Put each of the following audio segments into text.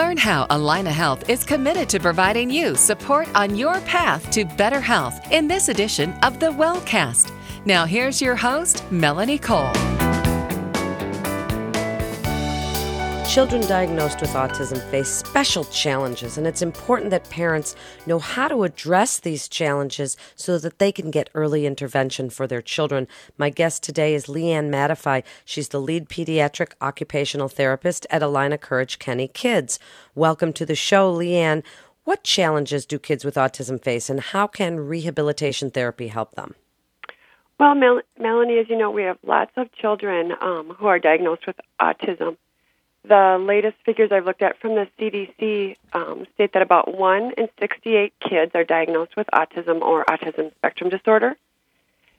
Learn how Allina Health is committed to providing you support on your path to better health in this edition of the Wellcast. Now, here's your host, Melanie Cole. Children diagnosed with autism face special challenges, and it's important that parents know how to address these challenges so that they can get early intervention for their children. My guest today is LeeAnn Mateffy. She's the lead pediatric occupational therapist at Allina Courage Kenny Kids. Welcome to the show, LeeAnn. What challenges do kids with autism face, and how can rehabilitation therapy help them? Well, Mel- Melanie, as you know, we have lots of children um, who are diagnosed with autism. The latest figures I've looked at from the CDC um, state that about 1 in 68 kids are diagnosed with autism or autism spectrum disorder.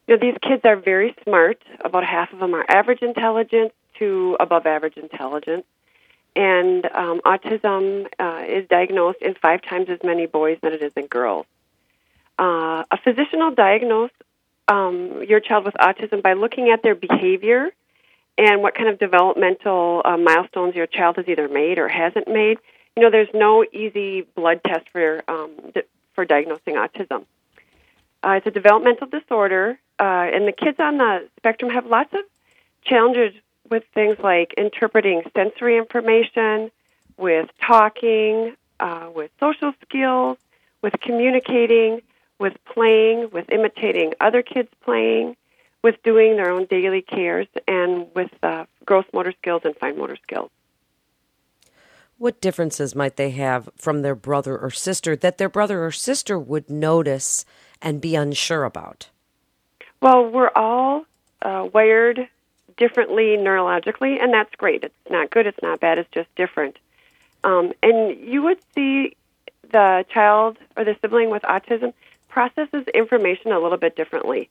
You know, these kids are very smart. About half of them are average intelligence to above average intelligence. And um, autism uh, is diagnosed in five times as many boys than it is in girls. Uh, a physician will diagnose um, your child with autism by looking at their behavior and what kind of developmental uh, milestones your child has either made or hasn't made. You know, there's no easy blood test for um, di- for diagnosing autism. Uh, it's a developmental disorder, uh, and the kids on the spectrum have lots of challenges with things like interpreting sensory information, with talking, uh, with social skills, with communicating, with playing, with imitating other kids playing, with doing their own daily cares and with uh, gross motor skills and fine motor skills. What differences might they have from their brother or sister that their brother or sister would notice and be unsure about? Well, we're all uh, wired differently neurologically, and that's great. It's not good, it's not bad, it's just different. Um, and you would see the child or the sibling with autism processes information a little bit differently.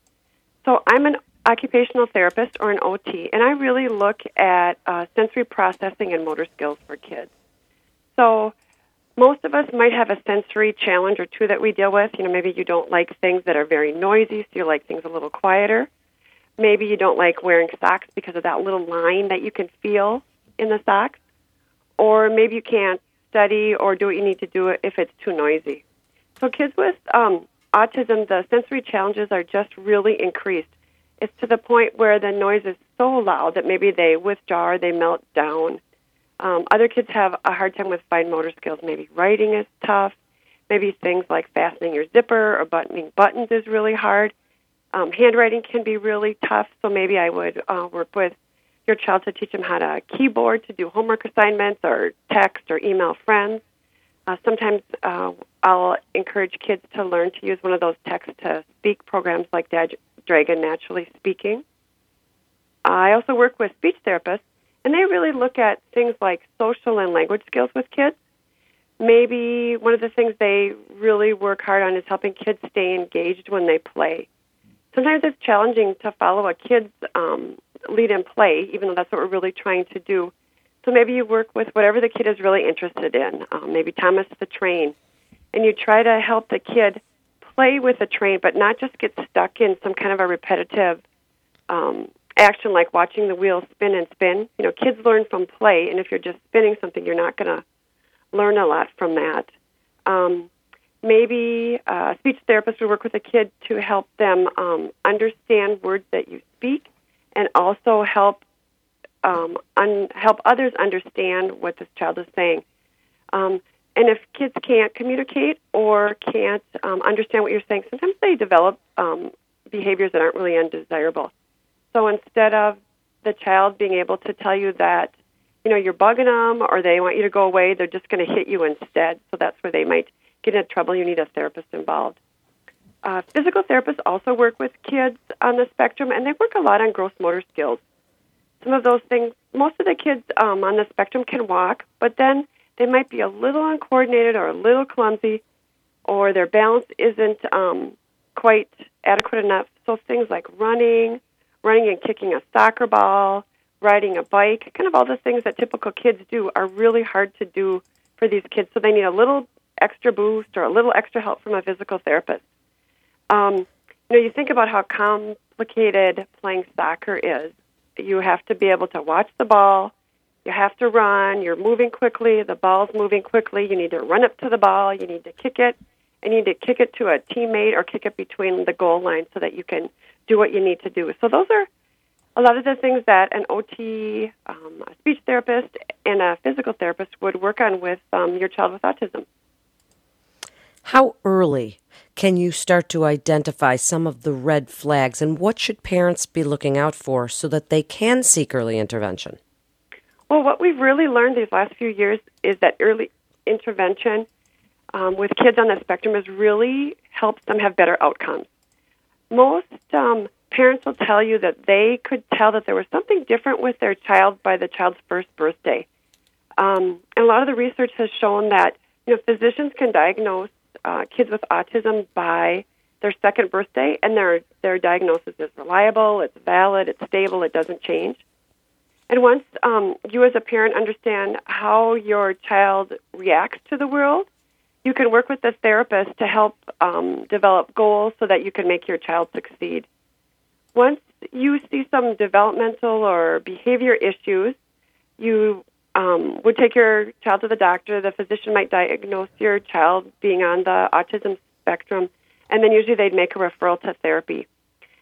So I'm an occupational therapist or an OT, and I really look at uh, sensory processing and motor skills for kids. So most of us might have a sensory challenge or two that we deal with. You know, maybe you don't like things that are very noisy, so you like things a little quieter. Maybe you don't like wearing socks because of that little line that you can feel in the socks. Or maybe you can't study or do what you need to do if it's too noisy. So kids with um, autism, the sensory challenges are just really increased. It's to the point where the noise is so loud that maybe they withdraw or they melt down. Um, other kids have a hard time with fine motor skills. Maybe writing is tough. Maybe things like fastening your zipper or buttoning buttons is really hard. Um, handwriting can be really tough, so maybe I would uh, work with your child to teach them how to keyboard to do homework assignments or text or email friends. Uh, sometimes uh, I'll encourage kids to learn to use one of those text to speak programs like Dad- Dragon Naturally Speaking. I also work with speech therapists, and they really look at things like social and language skills with kids. Maybe one of the things they really work hard on is helping kids stay engaged when they play. Sometimes it's challenging to follow a kid's um, lead in play, even though that's what we're really trying to do. So maybe you work with whatever the kid is really interested in. Um, maybe Thomas the Train, and you try to help the kid play with the train, but not just get stuck in some kind of a repetitive um, action like watching the wheel spin and spin. You know, kids learn from play, and if you're just spinning something, you're not going to learn a lot from that. Um, maybe uh, a speech therapist would work with a kid to help them um, understand words that you speak, and also help um, un- help others understand what this child is saying. Um, and if kids can't communicate or can't um, understand what you're saying, sometimes they develop um, behaviors that aren't really undesirable. So instead of the child being able to tell you that, you know, you're bugging them or they want you to go away, they're just going to hit you instead. So that's where they might get into trouble. You need a therapist involved. Uh, physical therapists also work with kids on the spectrum, and they work a lot on gross motor skills. Some of those things, most of the kids um, on the spectrum can walk, but then they might be a little uncoordinated or a little clumsy, or their balance isn't um, quite adequate enough. So things like running, running and kicking a soccer ball, riding a bike, kind of all the things that typical kids do are really hard to do for these kids. So they need a little extra boost or a little extra help from a physical therapist. Um, you know, you think about how complicated playing soccer is. You have to be able to watch the ball, You have to run. You're moving quickly. The ball's moving quickly. You need to run up to the ball. You need to kick it. And you need to kick it to a teammate or kick it between the goal line so that you can do what you need to do. So those are a lot of the things that an OT, um, a speech therapist, and a physical therapist would work on with um, your child with autism. How early can you start to identify some of the red flags, and what should parents be looking out for so that they can seek early intervention? Well, what we've really learned these last few years is that early intervention um, with kids on the spectrum has really helped them have better outcomes. Most um, parents will tell you that they could tell that there was something different with their child by the child's first birthday. Um, and a lot of the research has shown that you know physicians can diagnose uh, kids with autism by their second birthday, and their their diagnosis is reliable, it's valid, it's stable, it doesn't change. And once um, you, as a parent, understand how your child reacts to the world, you can work with the therapist to help um, develop goals so that you can make your child succeed. Once you see some developmental or behavior issues, you um, would take your child to the doctor. The physician might diagnose your child being on the autism spectrum, and then usually they'd make a referral to therapy.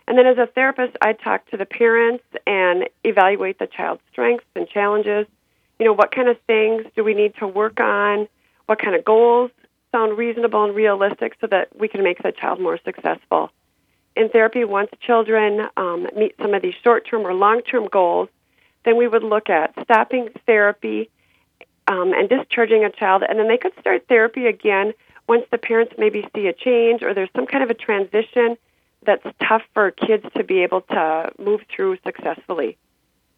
And then as a therapist, I talk to the parents and evaluate the child's strengths and challenges. You know, what kind of things do we need to work on? What kind of goals sound reasonable and realistic so that we can make the child more successful? In therapy, once children um, meet some of these short term or long term goals, then we would look at stopping therapy um, and discharging a child, and then they could start therapy again once the parents maybe see a change or there's some kind of a transition that's tough for kids to be able to move through successfully.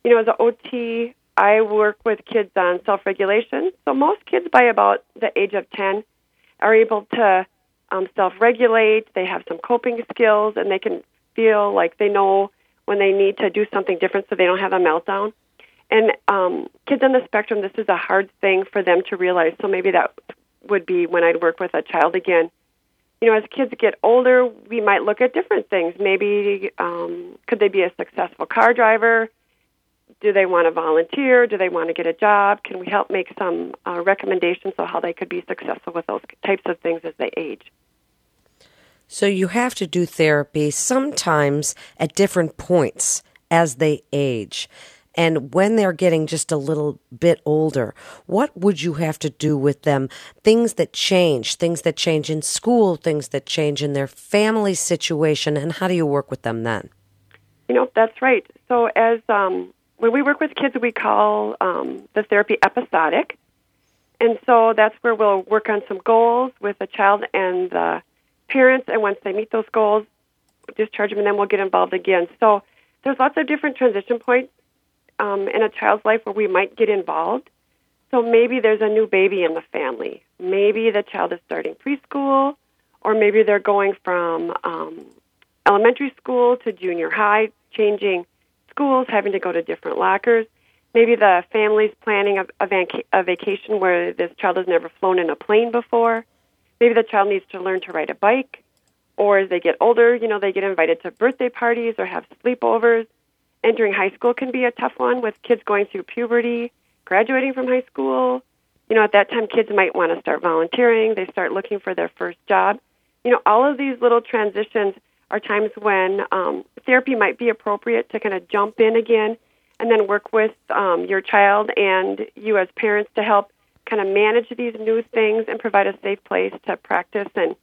You know, as an OT, I work with kids on self regulation. So most kids by about the age of 10 are able to um, self regulate, they have some coping skills, and they can feel like they know when they need to do something different so they don't have a meltdown. And um, kids on the spectrum, this is a hard thing for them to realize. So maybe that would be when I'd work with a child again. You know, as kids get older, we might look at different things. Maybe um, could they be a successful car driver? Do they want to volunteer? Do they want to get a job? Can we help make some uh, recommendations on how they could be successful with those types of things as they age? So you have to do therapy sometimes at different points as they age. And when they're getting just a little bit older, what would you have to do with them? Things that change, things that change in school, things that change in their family situation, and how do you work with them then? You know, that's right. So, as um, when we work with kids, we call um, the therapy episodic. And so that's where we'll work on some goals with the child and the parents, and once they meet those goals, discharge them, and then we'll get involved again. So there's lots of different transition points um, in a child's life where we might get involved. So maybe there's a new baby in the family. Maybe the child is starting preschool, or maybe they're going from um, elementary school to junior high, changing schools, having to go to different lockers. Maybe the family's planning a, a, vac- a vacation where this child has never flown in a plane before. Maybe the child needs to learn to ride a bike, or as they get older, you know, they get invited to birthday parties or have sleepovers. Entering high school can be a tough one with kids going through puberty, graduating from high school. You know, at that time, kids might want to start volunteering. They start looking for their first job. You know, all of these little transitions are times when um, therapy might be appropriate to kind of jump in again and then work with um, your child and you as parents to help kind of manage these new things and provide a safe place to practice and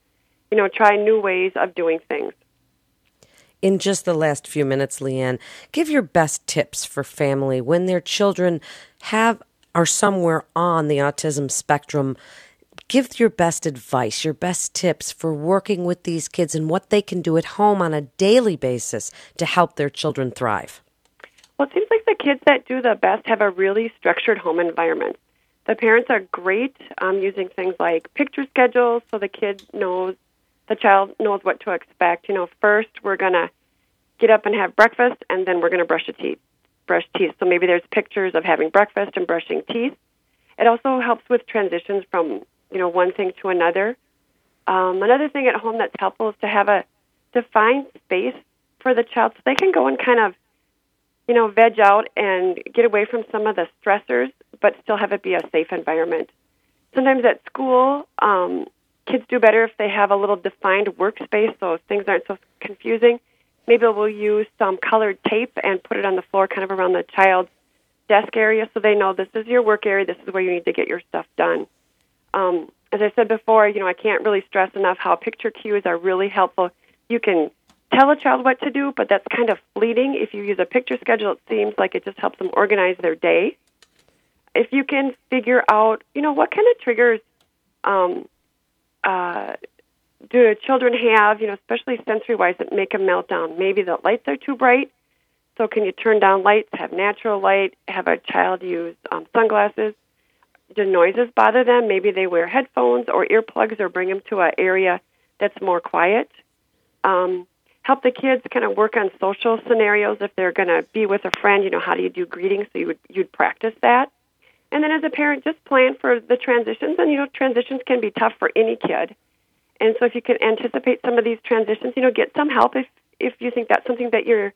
you know try new ways of doing things in just the last few minutes LeeAnn give your best tips for family when their children have are somewhere on the autism spectrum. Give your best advice your best tips for working with these kids and what they can do at home on a daily basis to help their children thrive. Well it seems like the kids that do the best have a really structured home environment. The parents are great um, using things like picture schedules so the kid knows, the child knows what to expect. You know, first we're going to get up and have breakfast, and then we're going to brush the teeth. Brush teeth. So maybe there's pictures of having breakfast and brushing teeth. It also helps with transitions from you know one thing to another. Um, another thing at home that's helpful is to have a defined space for the child so they can go and kind of you know, veg out and get away from some of the stressors, but still have it be a safe environment. Sometimes at school, um, kids do better if they have a little defined workspace so things aren't so confusing. Maybe we'll use some colored tape and put it on the floor kind of around the child's desk area so they know this is your work area, this is where you need to get your stuff done. Um, as I said before, you know, I can't really stress enough how picture cues are really helpful. You can tell a child what to do, but that's kind of fleeting. If you use a picture schedule, it seems like it just helps them organize their day. If you can figure out, you know, what kind of triggers um, uh, do children have, you know, especially sensory wise, that make a meltdown? Maybe the lights are too bright. So, can you turn down lights, have natural light, have a child use um, sunglasses? Do noises bother them? Maybe they wear headphones or earplugs or bring them to an area that's more quiet. Um, help the kids kind of work on social scenarios if they're going to be with a friend you know how do you do greetings so you would you'd practice that and then as a parent just plan for the transitions. And you know transitions can be tough for any kid. And so if you can anticipate some of these transitions you know get some help if if you think that's something that your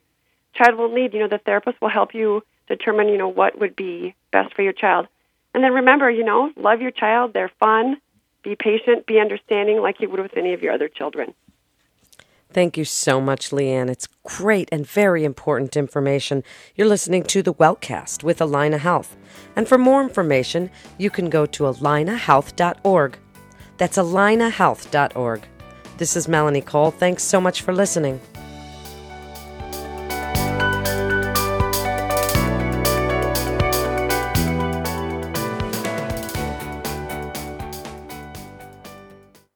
child will need you know the therapist will help you determine you know what would be best for your child. And then remember you know love your child. They're fun. Be patient. Be understanding like you would with any of your other children Thank you so much, LeeAnn. It's great and very important information. You're listening to the Wellcast with Allina Health. And for more information, you can go to allinahealth.org. That's allinahealth.org. This is Melanie Cole. Thanks so much for listening.